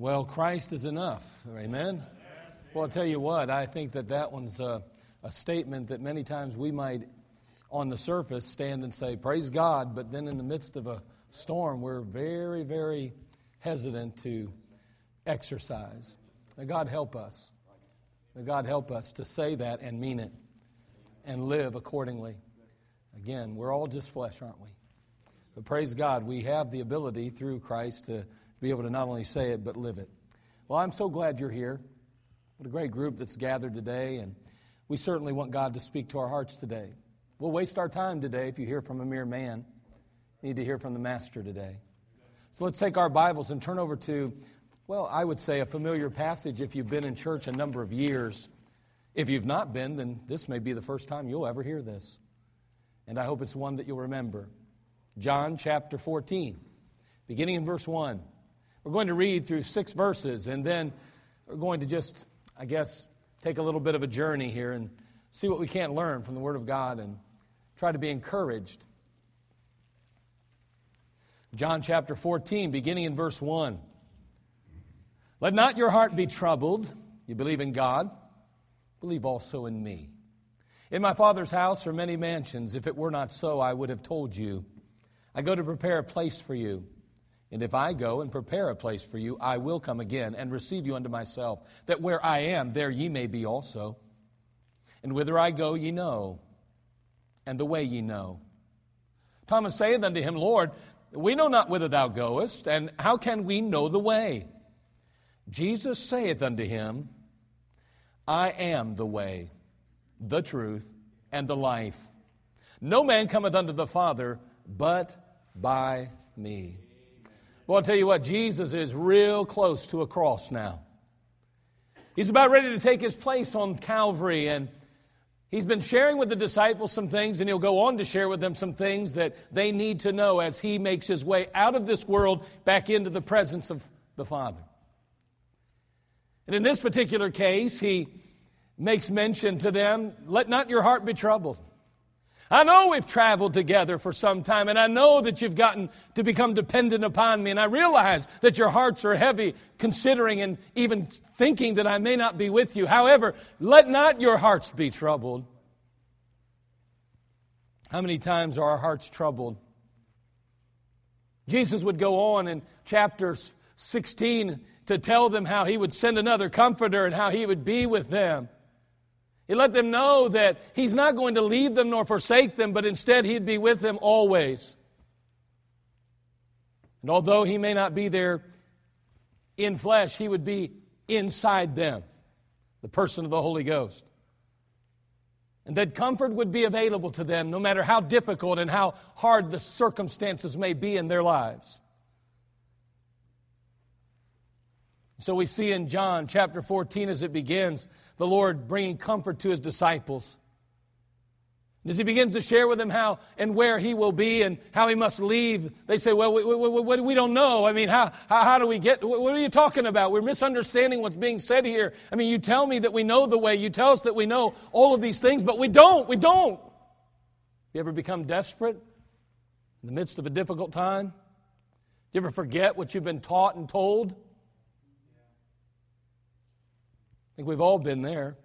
Well, Christ is enough. Amen. Well, I'll tell you what, I think that that one's a, a, statement that many times we might, on the surface, stand and say, Praise God, but then in the midst of a storm, we're very, very hesitant to exercise. May God help us. May God help us to say that and mean it and live accordingly. Again, we're all just flesh, aren't we? But praise God, we have the ability through Christ to be able to not only say it, but live it. Well, I'm so glad you're here. What a great group that's gathered today, and we certainly want God to speak to our hearts today. We'll waste our time today if you hear from a mere man. You need to hear from the Master today. So let's take our Bibles and turn over to, well, I would say a familiar passage if you've been in church a number of years. If you've not been, then this may be the first time you'll ever hear this. And I hope it's one that you'll remember. John chapter 14, beginning in verse 1. We're going to read through six verses, and then we're going to just, I guess, take a little bit of a journey here and see what we can't learn from the Word of God and try to be encouraged. John chapter 14, beginning in verse 1. Let not your heart be troubled. You believe in God, believe also in me. In my Father's house are many mansions. If it were not so, I would have told you. I go to prepare a place for you. And if I go and prepare a place for you, I will come again and receive you unto myself, that where I am, there ye may be also. And whither I go, ye know, and the way ye know. Thomas saith unto him, Lord, we know not whither thou goest, and how can we know the way? Jesus saith unto him, I am the way, the truth, and the life. No man cometh unto the Father but by me. Well, I'll tell you what, Jesus is real close to a cross now. He's about ready to take his place on Calvary, and he's been sharing with the disciples some things, and he'll go on to share with them some things that they need to know as he makes his way out of this world back into the presence of the Father. And in this particular case, he makes mention to them let not your heart be troubled. I know we've traveled together for some time, and I know that you've gotten to become dependent upon me, and I realize that your hearts are heavy, considering and even thinking that I may not be with you. However, let not your hearts be troubled. How many times are our hearts troubled? Jesus would go on in chapter 16 to tell them how he would send another comforter and how he would be with them. He let them know that He's not going to leave them nor forsake them, but instead He'd be with them always. And although He may not be there in flesh, He would be inside them, the person of the Holy Ghost. And that comfort would be available to them no matter how difficult and how hard the circumstances may be in their lives. So we see in John chapter 14 as it begins, the Lord bringing comfort to his disciples. As he begins to share with them how and where he will be and how he must leave, they say, Well, we, we, we, don't know. I mean, how, how, how do we get? What are you talking about? We're misunderstanding what's being said here. I mean, you tell me that we know the way. You tell us that we know all of these things, but we don't. We don't. You ever become desperate in the midst of a difficult time? Do you ever forget what you've been taught and told? Think we've all been there.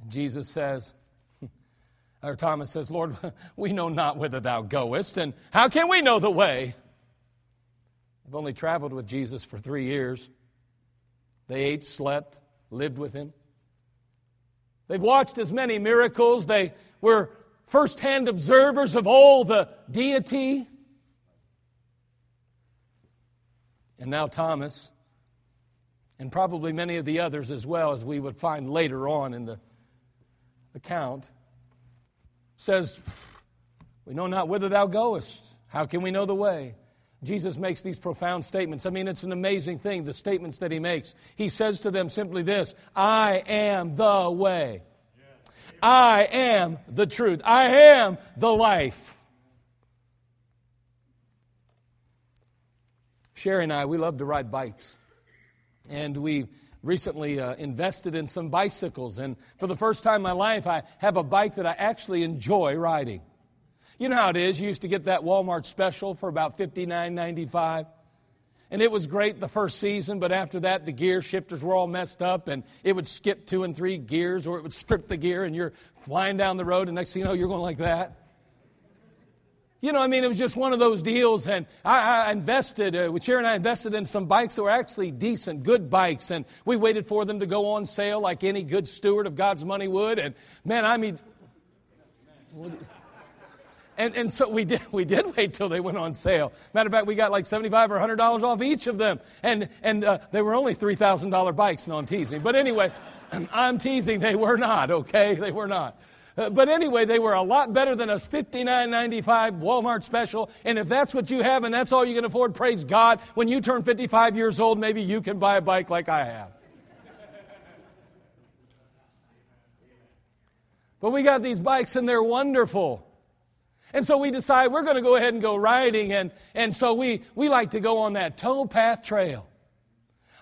And Jesus says, or Thomas says, Lord, we know not whither thou goest, and how can we know the way? They've only traveled with Jesus for three years. They ate, slept, lived with him. They've watched as many miracles. They were firsthand observers of all the deity. And now Thomas and probably many of the others as well, as we would find later on in the account, says, We know not whither thou goest. How can we know the way? Jesus makes these profound statements. I mean, it's an amazing thing, the statements that he makes. He says to them simply this I am the way. I am the truth. I am the life. Sherry and I, we love to ride bikes and we recently uh, invested in some bicycles. And for the first time in my life, I have a bike that I actually enjoy riding. You know how it is. You used to get that Walmart special for about $59.95. And it was great the first season, but after that, the gear shifters were all messed up, and it would skip two and three gears, or it would strip the gear, and you're flying down the road, and next thing you know, you're going like that. You know, I mean, it was just one of those deals, and I, I invested, uh, Sharon and I invested in some bikes that were actually decent, good bikes, and we waited for them to go on sale like any good steward of God's money would, and man, I mean, and, and so we did, we did wait till they went on sale. Matter of fact, we got like 75 or $100 off each of them. And, and uh, they were only $3,000 bikes. No, I'm teasing. But anyway, I'm teasing. They were not, okay? They were not. Uh, but anyway, they were a lot better than a $59.95 Walmart special. And if that's what you have and that's all you can afford, praise God. When you turn 55 years old, maybe you can buy a bike like I have. But we got these bikes and they're wonderful. And so we decide we're going to go ahead and go riding. And, and so we, we like to go on that towpath trail.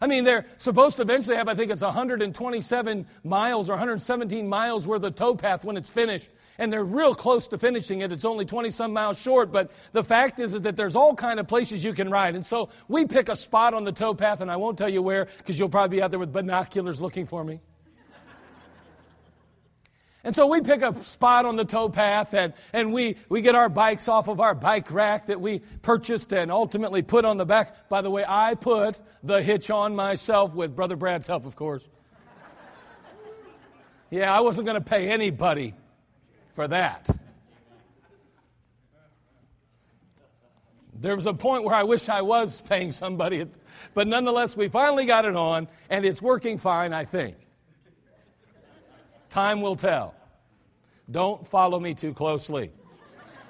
I mean, they're supposed to eventually have, I think it's 127 miles or 117 miles worth of towpath when it's finished. And they're real close to finishing it. It's only 20 some miles short. But the fact is, is that there's all kind of places you can ride. And so we pick a spot on the towpath, and I won't tell you where because you'll probably be out there with binoculars looking for me. And so we pick a spot on the towpath and, and we, we get our bikes off of our bike rack that we purchased and ultimately put on the back. By the way, I put the hitch on myself with Brother Brad's help, of course. Yeah, I wasn't going to pay anybody for that. There was a point where I wish I was paying somebody, but nonetheless, we finally got it on, and it's working fine, I think. Time will tell. Don't follow me too closely.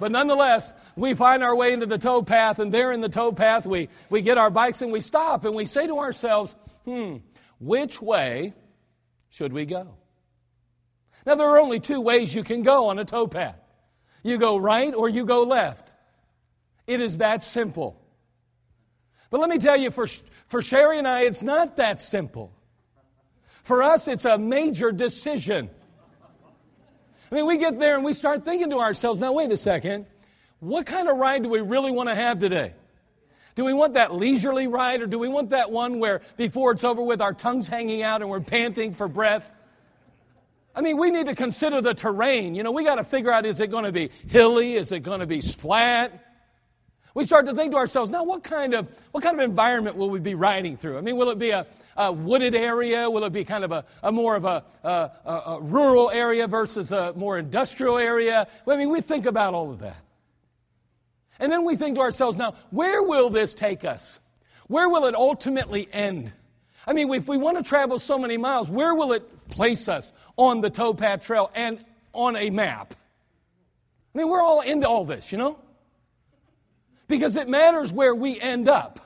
But nonetheless, we find our way into the towpath, and there in the towpath, we, we get our bikes and we stop and we say to ourselves, hmm, which way should we go? Now, there are only two ways you can go on a towpath you go right or you go left. It is that simple. But let me tell you, for, for Sherry and I, it's not that simple. For us, it's a major decision. I mean, we get there and we start thinking to ourselves, now, wait a second. What kind of ride do we really want to have today? Do we want that leisurely ride or do we want that one where before it's over with our tongues hanging out and we're panting for breath? I mean, we need to consider the terrain. You know, we got to figure out is it going to be hilly? Is it going to be flat? We start to think to ourselves, now what kind of, what kind of environment will we be riding through? I mean, will it be a, a wooded area? Will it be kind of a, a more of a, a, a rural area versus a more industrial area? I mean, we think about all of that. And then we think to ourselves, now, where will this take us? Where will it ultimately end? I mean, if we want to travel so many miles, where will it place us on the towpath trail and on a map? I mean, we're all into all this, you know? Because it matters where we end up.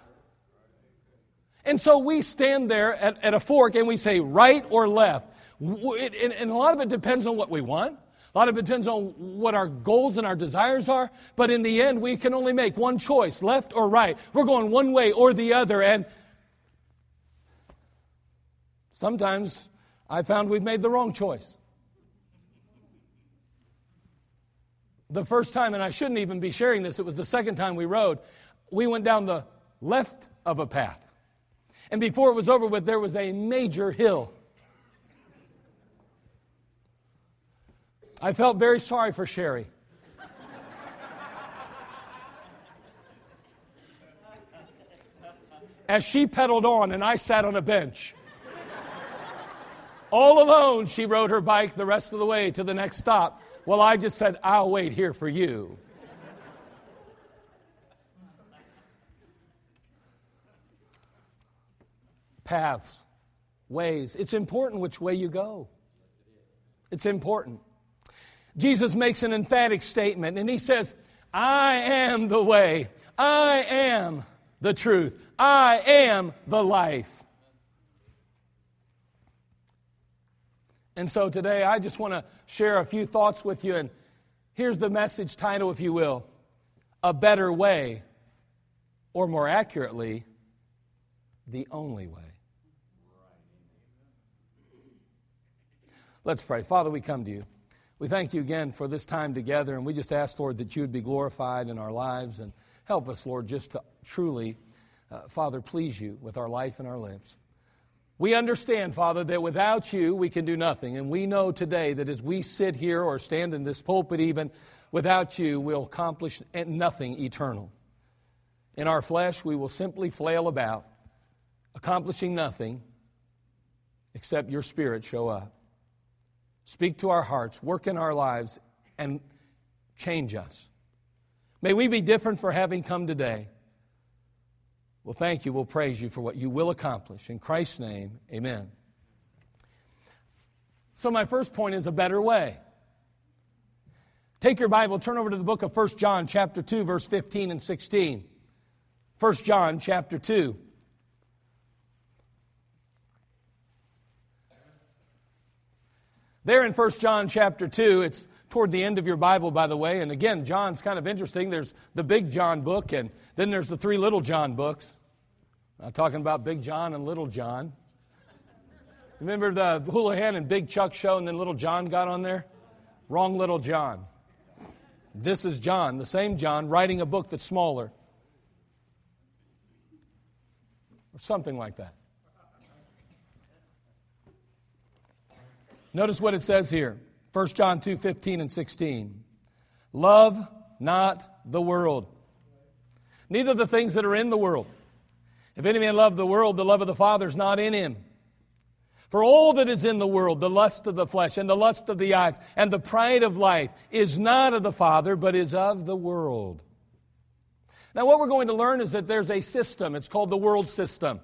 And so we stand there at, at a fork and we say right or left. It, and, and a lot of it depends on what we want. A lot of it depends on what our goals and our desires are. But in the end, we can only make one choice left or right. We're going one way or the other. And sometimes I found we've made the wrong choice. The first time, and I shouldn't even be sharing this, it was the second time we rode, we went down the left of a path. And before it was over with, there was a major hill. I felt very sorry for Sherry. As she pedaled on and I sat on a bench. All alone, she rode her bike the rest of the way to the next stop. Well, I just said, I'll wait here for you. Paths, ways. It's important which way you go. It's important. Jesus makes an emphatic statement and he says, I am the way, I am the truth, I am the life. And so today I just want to share a few thoughts with you. And here's the message title, if you will A Better Way, or more accurately, the only way. Let's pray. Father, we come to you. We thank you again for this time together, and we just ask, Lord, that you would be glorified in our lives and help us, Lord, just to truly uh, Father, please you with our life and our lips. We understand, Father, that without you we can do nothing. And we know today that as we sit here or stand in this pulpit, even without you, we'll accomplish nothing eternal. In our flesh, we will simply flail about, accomplishing nothing except your Spirit show up. Speak to our hearts, work in our lives, and change us. May we be different for having come today. Well, thank you. We'll praise you for what you will accomplish. In Christ's name, amen. So, my first point is a better way. Take your Bible, turn over to the book of 1 John, chapter 2, verse 15 and 16. 1 John, chapter 2. There in 1 John chapter 2, it's toward the end of your Bible, by the way. And again, John's kind of interesting. There's the Big John book, and then there's the three Little John books. Talking about Big John and Little John. Remember the Hoolihan and Big Chuck show, and then Little John got on there? Wrong Little John. This is John, the same John, writing a book that's smaller. Or something like that. Notice what it says here 1 John 2 15 and 16. Love not the world, neither the things that are in the world. If any man love the world, the love of the Father is not in him. For all that is in the world, the lust of the flesh and the lust of the eyes and the pride of life, is not of the Father, but is of the world. Now, what we're going to learn is that there's a system. It's called the world system.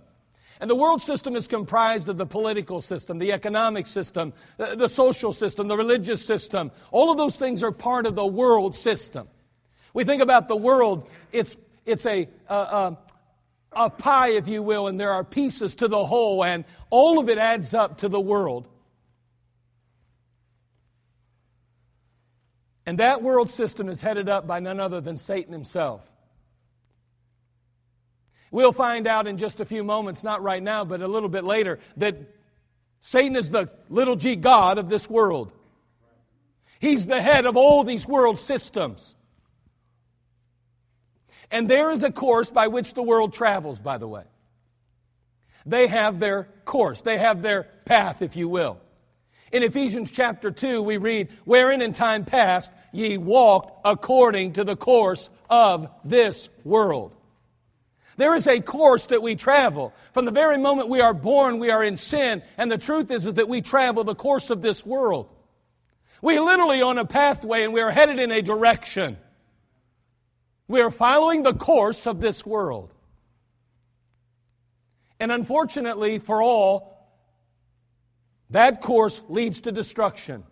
And the world system is comprised of the political system, the economic system, the, social system, the religious system. All of those things are part of the world system. We think about the world, it's, it's a, a, a pie, if you will, and there are pieces to the whole, and all of it adds up to the world. And that world system is headed up by none other than Satan himself. We'll find out in just a few moments, not right now, but a little bit later, that Satan is the little g God of this world. He's the head of all these world systems. And there is a course by which the world travels, by the way. They have their course, they have their path, if you will. In Ephesians chapter 2, we read, Wherein in time past ye walked according to the course of this world. There is a course that we travel. From the very moment we are born, we are in sin, and the truth is, is that we travel the course of this world. We literally on a pathway and we are headed in a direction. We are following the course of this world. And unfortunately for all, that course leads to destruction.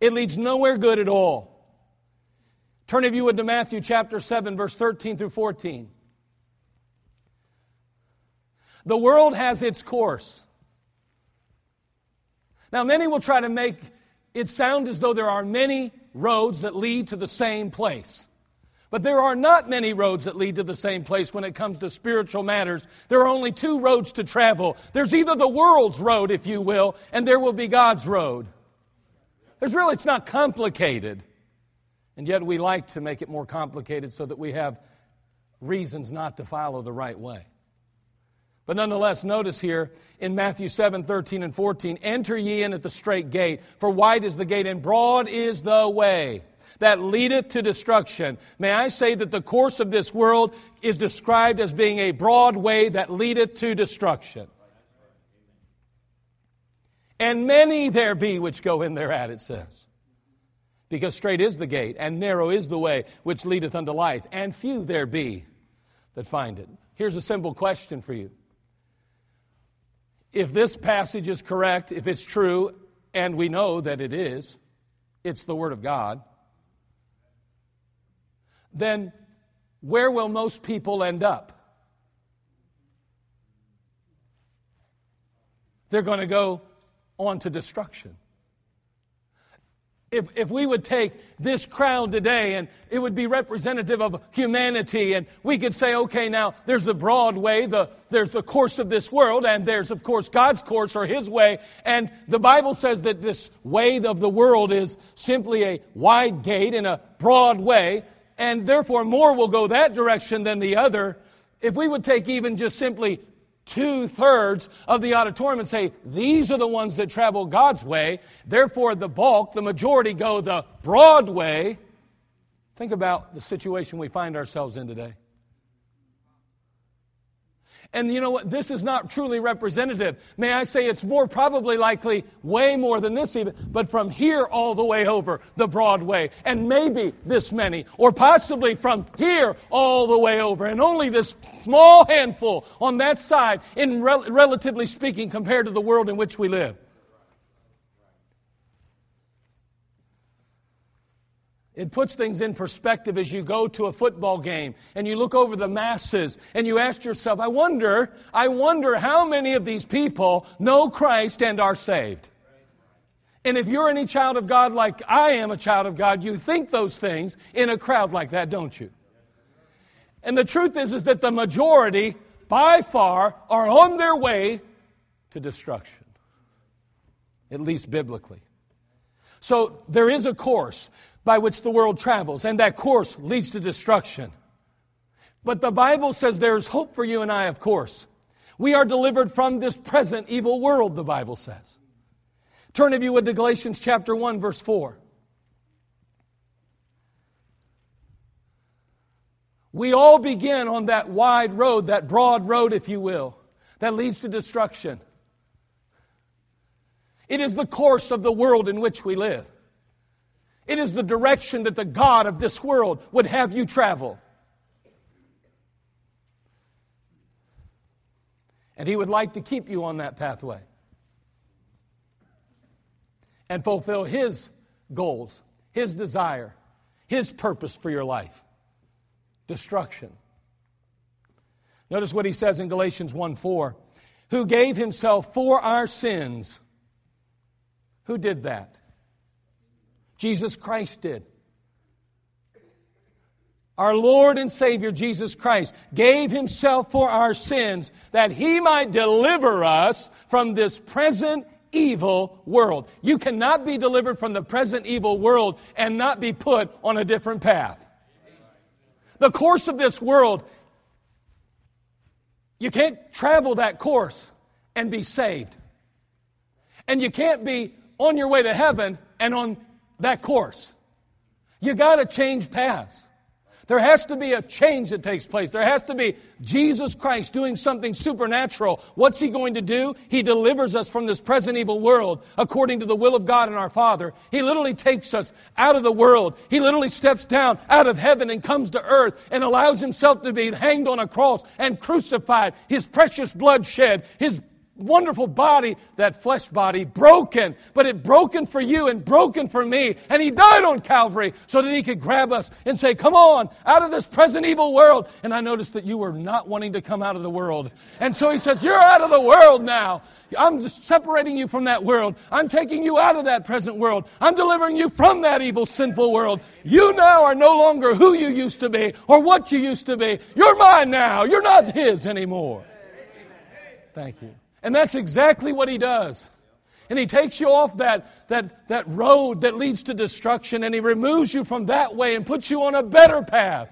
It leads nowhere good at all. Turn if you would to Matthew chapter 7, verse 13 through 14. The world has its course. Now, many will try to make it sound as though there are many roads that lead to the same place. But there are not many roads that lead to the same place when it comes to spiritual matters. There are only two roads to travel. There's either the world's road, if you will, and there will be God's road. There's really, it's not complicated. And yet we like to make it more complicated so that we have reasons not to follow the right way. But nonetheless, notice here in Matthew 7 13 and 14 enter ye in at the strait gate, for wide is the gate, and broad is the way that leadeth to destruction. May I say that the course of this world is described as being a broad way that leadeth to destruction. And many there be which go in thereat, it says. Because strait is the gate, and narrow is the way which leadeth unto life, and few there be that find it. Here's a simple question for you if this passage is correct, if it's true, and we know that it is, it's the Word of God, then where will most people end up? They're going to go on to destruction. If, if we would take this crowd today and it would be representative of humanity, and we could say, okay, now there's the broad way, the, there's the course of this world, and there's, of course, God's course or His way. And the Bible says that this way of the world is simply a wide gate in a broad way, and therefore more will go that direction than the other. if we would take even just simply two thirds of the auditorium and say, these are the ones that travel God's way, therefore the bulk, the majority go the broad way, think about the situation we find ourselves in today. And you know what? This is not truly representative. May I say it's more probably likely way more than this even, but from here all the way over the Broadway, and maybe this many, or possibly from here all the way over, and only this small handful on that side, in rel- relatively speaking, compared to the world in which we live. It puts things in perspective as you go to a football game and you look over the masses and you ask yourself, I wonder, I wonder how many of these people know Christ and are saved. And if you're any child of God like I am a child of God, you think those things in a crowd like that, don't you? And the truth is, is that the majority, by far, are on their way to destruction. At least biblically. So there is a course by which the world travels, and that course leads to destruction. But the Bible says there's hope for you and I, of course. We are delivered from this present evil world, the Bible says. Turn, if you would, to Galatians chapter 1, verse 4. We all begin on that wide road, that broad road, if you will, that leads to destruction. It is the course of the world in which we live. It is the direction that the God of this world would have you travel. And He would like to keep you on that pathway and fulfill His goals, His desire, His purpose for your life destruction. Notice what He says in Galatians 1 4 who gave Himself for our sins. Who did that? Jesus Christ did. Our Lord and Savior Jesus Christ gave Himself for our sins that He might deliver us from this present evil world. You cannot be delivered from the present evil world and not be put on a different path. The course of this world, you can't travel that course and be saved. And you can't be on your way to heaven and on that course. You got to change paths. There has to be a change that takes place. There has to be Jesus Christ doing something supernatural. What's He going to do? He delivers us from this present evil world according to the will of God and our Father. He literally takes us out of the world. He literally steps down out of heaven and comes to earth and allows Himself to be hanged on a cross and crucified. His precious blood shed. His wonderful body, that flesh body, broken, but it broken for you and broken for me. And he died on Calvary so that he could grab us and say, Come on, out of this present evil world. And I noticed that you were not wanting to come out of the world. And so he says, You're out of the world now. I'm separating you from that world. I'm taking you out of that present world. I'm delivering you from that evil, sinful world. You now are no longer who you used to be or what you used to be. You're mine now. You're not his anymore. Thank you. And that's exactly what he does. And he takes you off that, that, that road that leads to destruction and he removes you from that way and puts you on a better path.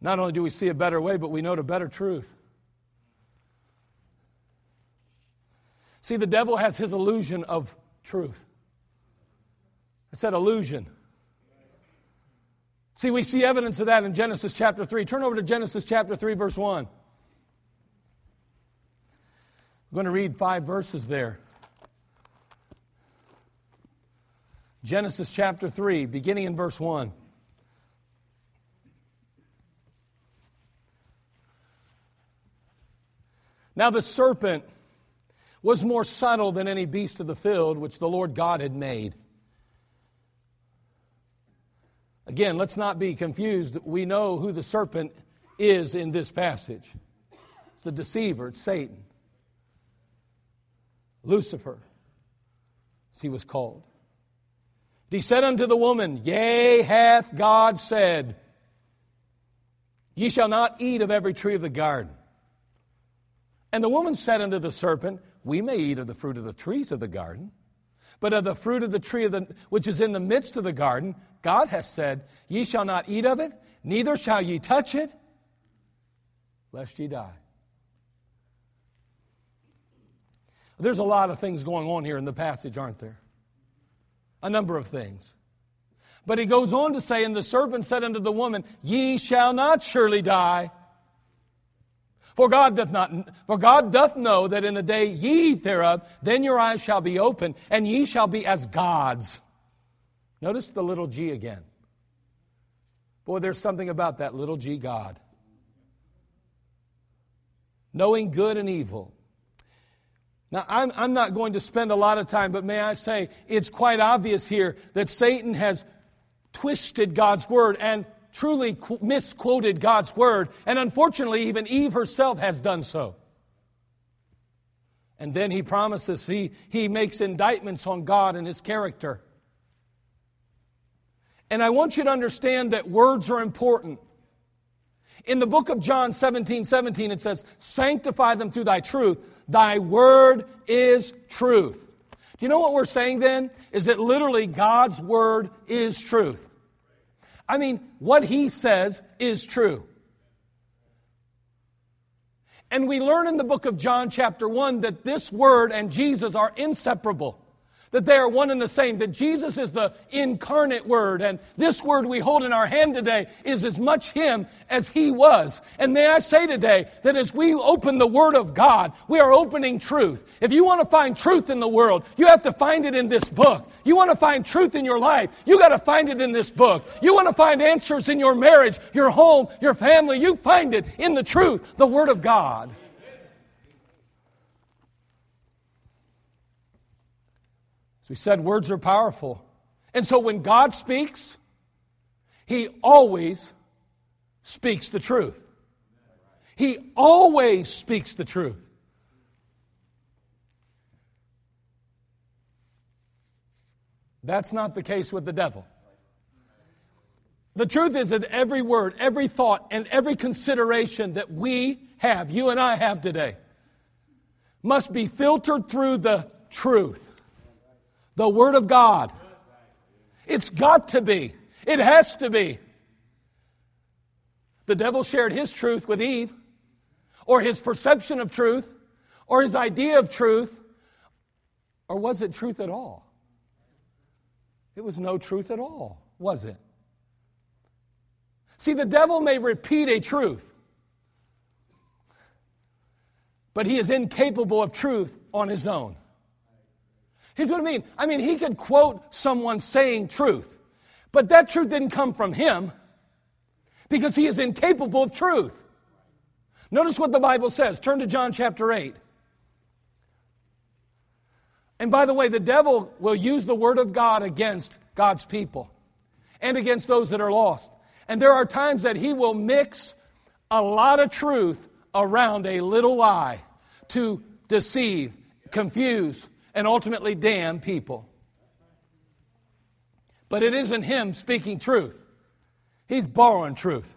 Not only do we see a better way, but we know the better truth. See, the devil has his illusion of truth. I said illusion. See, we see evidence of that in Genesis chapter 3. Turn over to Genesis chapter 3, verse 1. I'm going to read five verses there. Genesis chapter 3, beginning in verse 1. Now the serpent was more subtle than any beast of the field which the Lord God had made. Again, let's not be confused. We know who the serpent is in this passage it's the deceiver, it's Satan. Lucifer, as he was called. He said unto the woman, Yea, hath God said, Ye shall not eat of every tree of the garden. And the woman said unto the serpent, We may eat of the fruit of the trees of the garden. But of the fruit of the tree of the, which is in the midst of the garden, God has said, Ye shall not eat of it, neither shall ye touch it, lest ye die. There's a lot of things going on here in the passage, aren't there? A number of things. But he goes on to say, And the serpent said unto the woman, Ye shall not surely die. For God doth not, for God doth know that in the day ye eat thereof, then your eyes shall be open, and ye shall be as gods. Notice the little g again. Boy, there's something about that little g God. Knowing good and evil. Now, I'm, I'm not going to spend a lot of time, but may I say, it's quite obvious here that Satan has twisted God's word and truly misquoted God's word. And unfortunately, even Eve herself has done so. And then he promises, he, he makes indictments on God and his character. And I want you to understand that words are important. In the book of John 17 17, it says, Sanctify them through thy truth. Thy word is truth. Do you know what we're saying then? Is that literally God's word is truth. I mean, what he says is true. And we learn in the book of John, chapter 1, that this word and Jesus are inseparable that they are one and the same, that Jesus is the incarnate Word, and this Word we hold in our hand today is as much Him as He was. And may I say today that as we open the Word of God, we are opening truth. If you want to find truth in the world, you have to find it in this book. You want to find truth in your life, you got to find it in this book. You want to find answers in your marriage, your home, your family, you find it in the truth, the Word of God. As we said, words are powerful. And so when God speaks, He always speaks the truth. He always speaks the truth. That's not the case with the devil. The truth is that every word, every thought, and every consideration that we have, you and I have today, must be filtered through the truth the Word of God. It's got to be. It has to be. The devil shared his truth with Eve, or his perception of truth, or his idea of truth, or was it truth at all? It was no truth at all, was it? See, the devil may repeat a truth, but he is incapable of truth on his own. Here's what I mean I mean, he could quote someone saying truth, but that truth didn't come from him because he is incapable of truth. Notice what the Bible says. Turn to John chapter 8. And by the way, the devil will use the word of God against God's people and against those that are lost. And there are times that he will mix a lot of truth around a little lie to deceive, confuse, and ultimately damn people. But it isn't him speaking truth. He's borrowing truth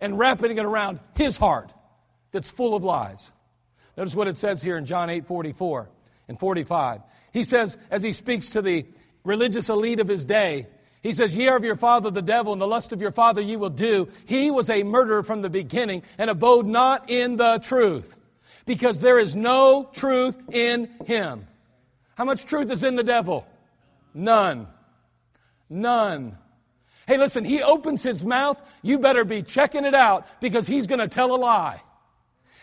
and wrapping it around his heart that's full of lies. Notice what it says here in John 8 44 and 45. He says, as he speaks to the religious elite of his day, he says, Ye are of your father the devil, and the lust of your father ye will do. He was a murderer from the beginning and abode not in the truth, because there is no truth in him. How much truth is in the devil? None. None. Hey, listen, he opens his mouth, you better be checking it out because he's going to tell a lie.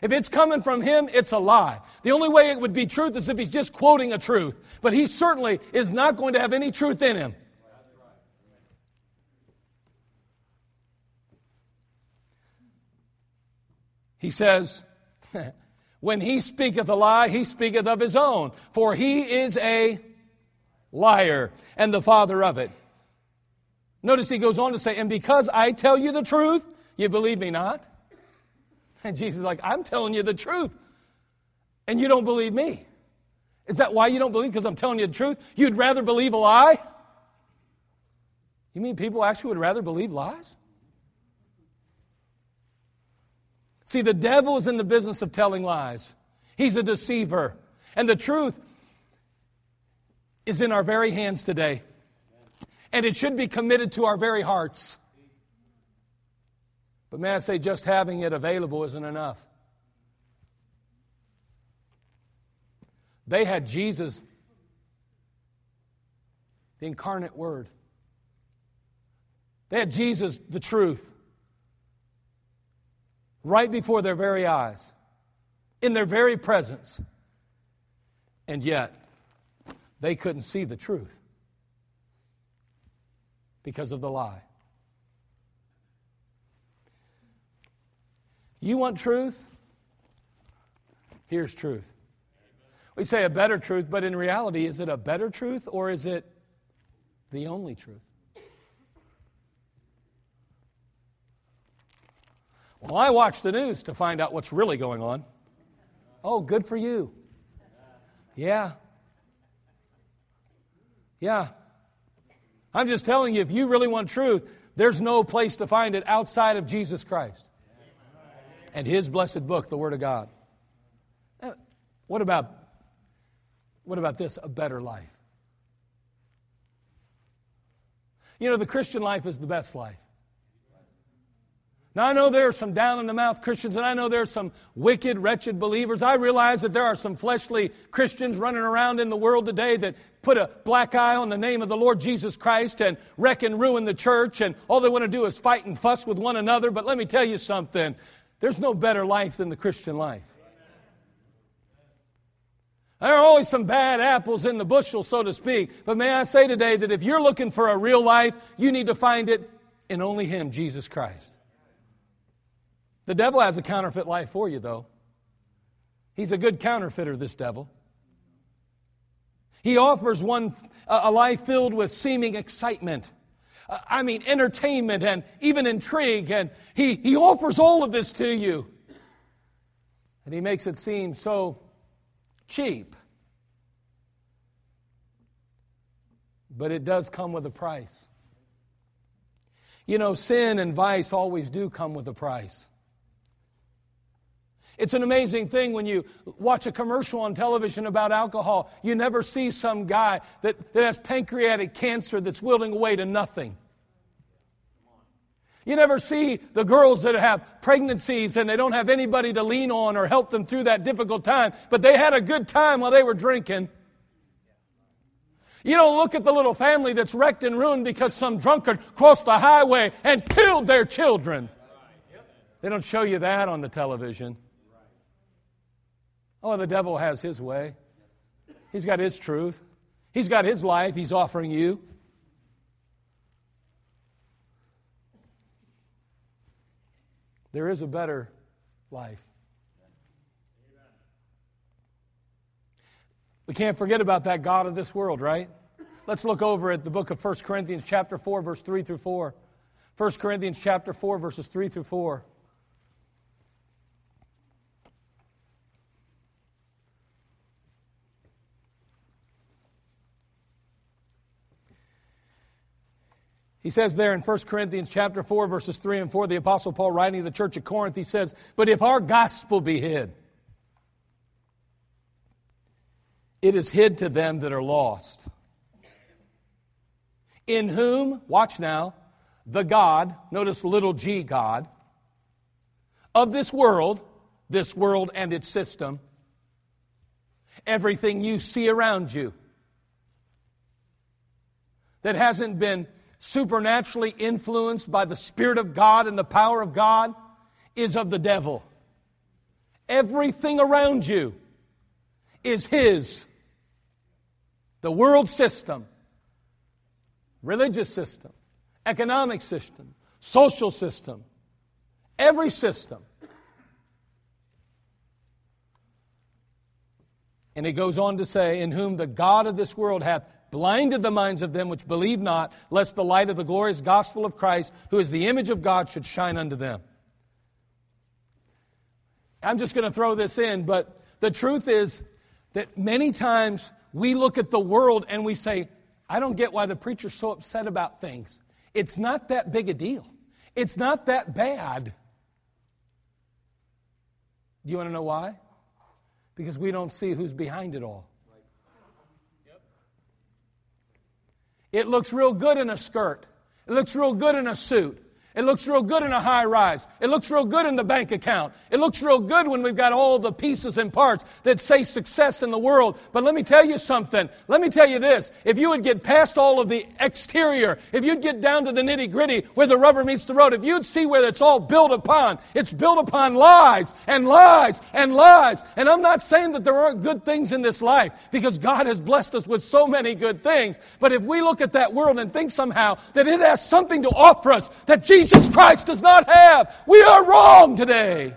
If it's coming from him, it's a lie. The only way it would be truth is if he's just quoting a truth. But he certainly is not going to have any truth in him. He says, When he speaketh a lie, he speaketh of his own, for he is a liar and the father of it. Notice he goes on to say, And because I tell you the truth, you believe me not? And Jesus is like, I'm telling you the truth, and you don't believe me. Is that why you don't believe? Because I'm telling you the truth? You'd rather believe a lie? You mean people actually would rather believe lies? See, the devil is in the business of telling lies, he's a deceiver. And the truth is in our very hands today. And it should be committed to our very hearts. But may I say, just having it available isn't enough. They had Jesus, the incarnate Word. They had Jesus, the truth, right before their very eyes, in their very presence. And yet, they couldn't see the truth because of the lie. You want truth? Here's truth. We say a better truth, but in reality, is it a better truth or is it the only truth? Well, I watch the news to find out what's really going on. Oh, good for you. Yeah. Yeah. I'm just telling you, if you really want truth, there's no place to find it outside of Jesus Christ and His blessed book, the Word of God. Uh, what about, what about this? A better life. You know, the Christian life is the best life. Now, I know there are some down in the mouth Christians, and I know there are some wicked, wretched believers. I realize that there are some fleshly Christians running around in the world today that put a black eye on the name of the Lord Jesus Christ and wreck and ruin the church, and all they want to do is fight and fuss with one another. But let me tell you something there's no better life than the Christian life. There are always some bad apples in the bushel, so to speak. But may I say today that if you're looking for a real life, you need to find it in only Him, Jesus Christ. The devil has a counterfeit life for you, though. He's a good counterfeiter, this devil. He offers one a life filled with seeming excitement. Uh, I mean, entertainment and even intrigue. And he, he offers all of this to you. And he makes it seem so cheap. But it does come with a price. You know, sin and vice always do come with a price. It's an amazing thing when you watch a commercial on television about alcohol. You never see some guy that, that has pancreatic cancer that's willing away to nothing. You never see the girls that have pregnancies and they don't have anybody to lean on or help them through that difficult time, but they had a good time while they were drinking. You don't look at the little family that's wrecked and ruined because some drunkard crossed the highway and killed their children. They don't show you that on the television. Oh, the devil has his way. He's got his truth. He's got his life he's offering you. There is a better life. We can't forget about that God of this world, right? Let's look over at the book of 1 Corinthians chapter 4 verse 3 through 4. 1 Corinthians chapter 4 verses 3 through 4. He says there in 1 Corinthians chapter 4 verses 3 and 4 the apostle Paul writing to the church of Corinth he says, "But if our gospel be hid, it is hid to them that are lost, in whom, watch now, the God, notice little g God, of this world, this world and its system, everything you see around you that hasn't been supernaturally influenced by the Spirit of God and the power of God is of the devil. Everything around you is His. The world system, religious system, economic system, social system, every system. And he goes on to say, In whom the God of this world hath blinded the minds of them which believe not, lest the light of the glorious gospel of Christ, who is the image of God, should shine unto them. I'm just going to throw this in, but the truth is that many times we look at the world and we say, I don't get why the preacher's so upset about things. It's not that big a deal. It's not that bad. Do you want to know why? Because we don't see who's behind it all. It looks real good in a skirt. It looks real good in a suit. It looks real good in a high rise. It looks real good in the bank account. It looks real good when we've got all the pieces and parts that say success in the world. But let me tell you something. Let me tell you this. If you would get past all of the exterior, if you'd get down to the nitty gritty where the rubber meets the road, if you'd see where it's all built upon, it's built upon lies and lies and lies. And I'm not saying that there aren't good things in this life because God has blessed us with so many good things. But if we look at that world and think somehow that it has something to offer us that Jesus Jesus Christ does not have. We are wrong today.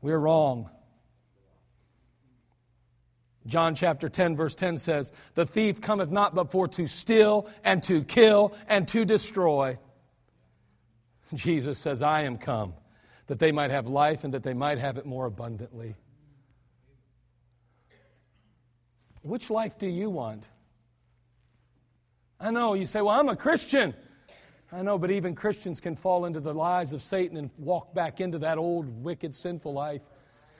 We're wrong. John chapter 10, verse 10 says, The thief cometh not but for to steal and to kill and to destroy. Jesus says, I am come that they might have life and that they might have it more abundantly. Which life do you want? I know. You say, well, I'm a Christian. I know, but even Christians can fall into the lies of Satan and walk back into that old, wicked, sinful life.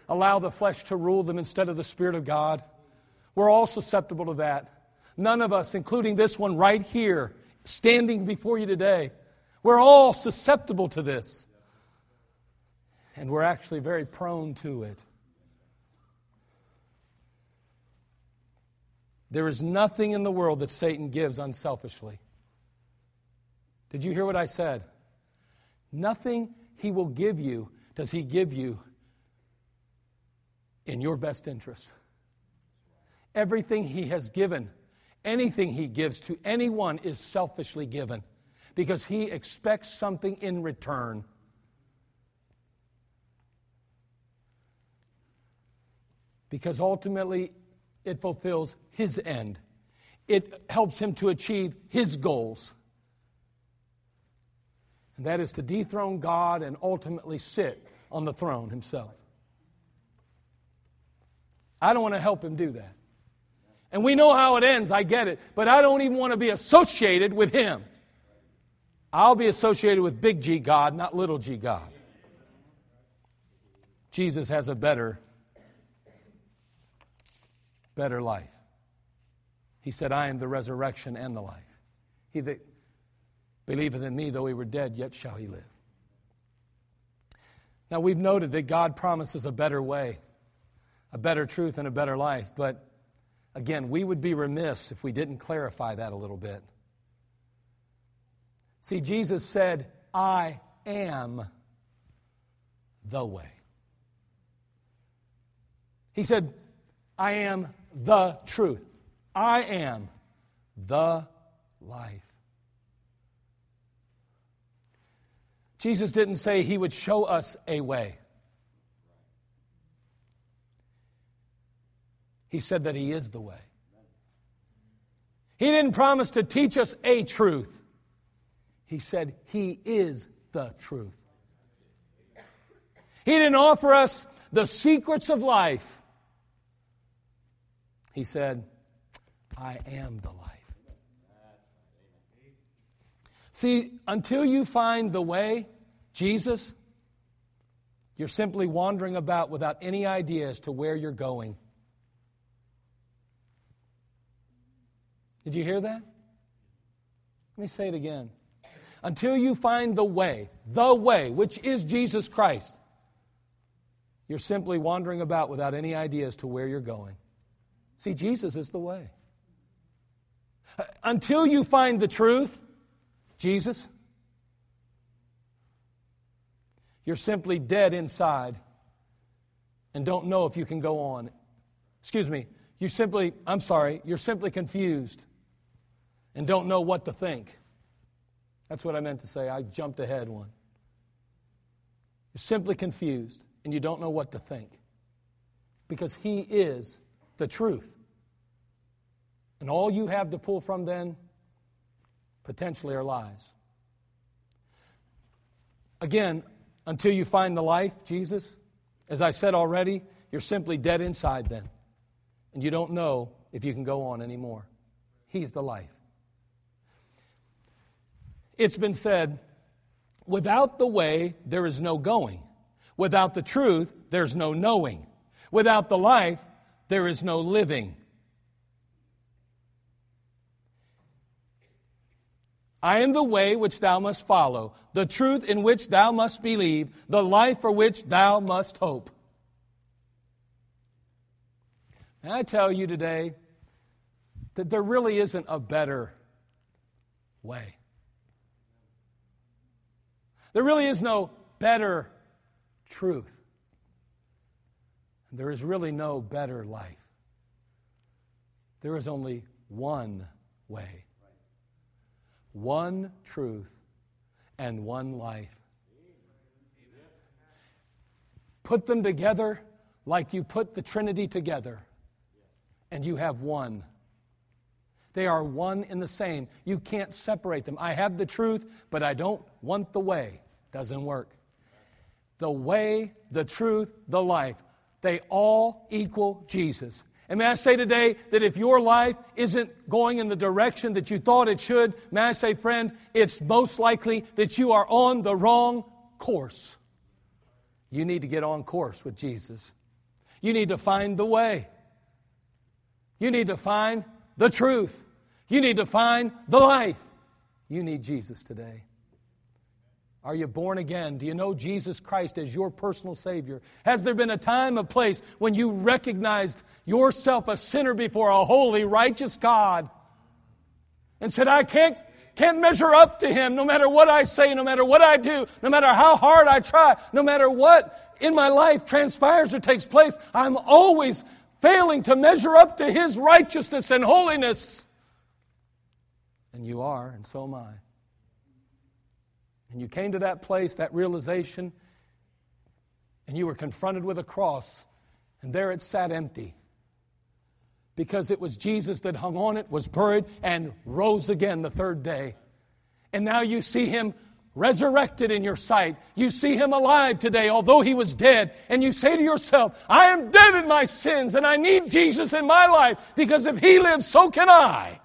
Allow the flesh to rule them instead of the Spirit of God. We're all susceptible to that. None of us, including this one right here, standing before you today, we're all susceptible to this. And we're actually very prone to it. There is nothing in the world that Satan gives unselfishly. Did you hear what I said? Nothing he will give you does he give you in your best interest. Everything he has given, anything he gives to anyone is selfishly given because he expects something in return. Because ultimately, it fulfills his end, it helps him to achieve his goals. And that is to dethrone God and ultimately sit on the throne himself. I don't want to help him do that. And we know how it ends, I get it, but I don't even want to be associated with him. I'll be associated with big G God, not little g God. Jesus has a better better life. He said, I am the resurrection and the life. He that believeth in me, though he were dead, yet shall he live. Now, we've noted that God promises a better way, a better truth, and a better life. But again, we would be remiss if we didn't clarify that a little bit. See, Jesus said, I am the way. He said, I am the truth. I am the life. Jesus didn't say he would show us a way. He said that he is the way. He didn't promise to teach us a truth. He said he is the truth. He didn't offer us the secrets of life. He said, I am the life. See, until you find the way, Jesus, you're simply wandering about without any idea as to where you're going. Did you hear that? Let me say it again. Until you find the way, the way, which is Jesus Christ, you're simply wandering about without any idea as to where you're going. See, Jesus is the way. Until you find the truth, Jesus, you're simply dead inside and don't know if you can go on. Excuse me, you simply, I'm sorry, you're simply confused and don't know what to think. That's what I meant to say. I jumped ahead one. You're simply confused and you don't know what to think because He is the truth. And all you have to pull from then potentially are lies. Again, until you find the life, Jesus, as I said already, you're simply dead inside then. And you don't know if you can go on anymore. He's the life. It's been said without the way, there is no going. Without the truth, there's no knowing. Without the life, there is no living. I am the way which thou must follow, the truth in which thou must believe, the life for which thou must hope. And I tell you today that there really isn't a better way. There really is no better truth. There is really no better life. There is only one way, one truth, and one life. Put them together like you put the Trinity together, and you have one. They are one in the same. You can't separate them. I have the truth, but I don't want the way. Doesn't work. The way, the truth, the life, they all equal Jesus. And may I say today that if your life isn't going in the direction that you thought it should, may I say, friend, it's most likely that you are on the wrong course. You need to get on course with Jesus. You need to find the way. You need to find the truth. You need to find the life. You need Jesus today. Are you born again? Do you know Jesus Christ as your personal Savior? Has there been a time, a place when you recognized yourself a sinner before a holy, righteous God and said, I can't, can't measure up to Him no matter what I say, no matter what I do, no matter how hard I try, no matter what in my life transpires or takes place? I'm always failing to measure up to His righteousness and holiness. And you are, and so am I. And you came to that place, that realization, and you were confronted with a cross, and there it sat empty. Because it was Jesus that hung on it, was buried, and rose again the third day. And now you see him resurrected in your sight. You see him alive today, although he was dead. And you say to yourself, I am dead in my sins, and I need Jesus in my life, because if he lives, so can I.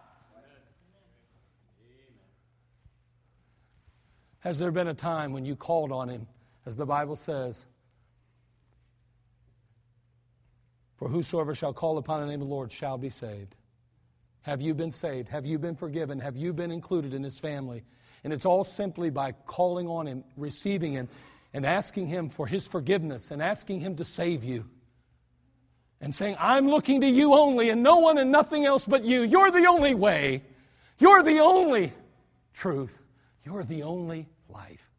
Has there been a time when you called on him, as the Bible says? For whosoever shall call upon the name of the Lord shall be saved. Have you been saved? Have you been forgiven? Have you been included in his family? And it's all simply by calling on him, receiving him, and asking him for his forgiveness and asking him to save you. And saying, I'm looking to you only and no one and nothing else but you. You're the only way. You're the only truth. You're the only life.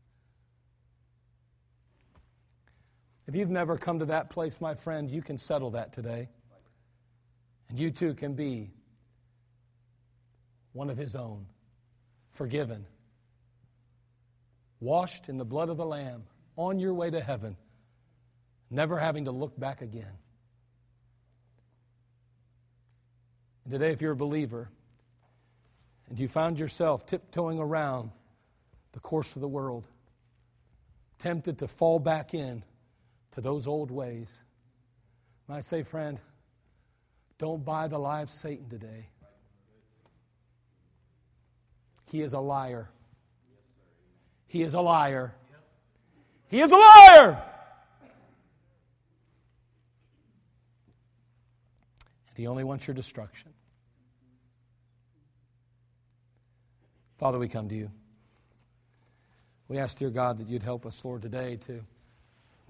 If you've never come to that place, my friend, you can settle that today. And you too can be one of His own, forgiven, washed in the blood of the Lamb, on your way to heaven, never having to look back again. And today, if you're a believer and you found yourself tiptoeing around the course of the world, tempted to fall back in to those old ways. And I say, friend, don't buy the lie of Satan today. He is a liar. He is a liar. He is a liar. He only wants your destruction. Father, we come to you. We ask, dear God, that you'd help us, Lord, today to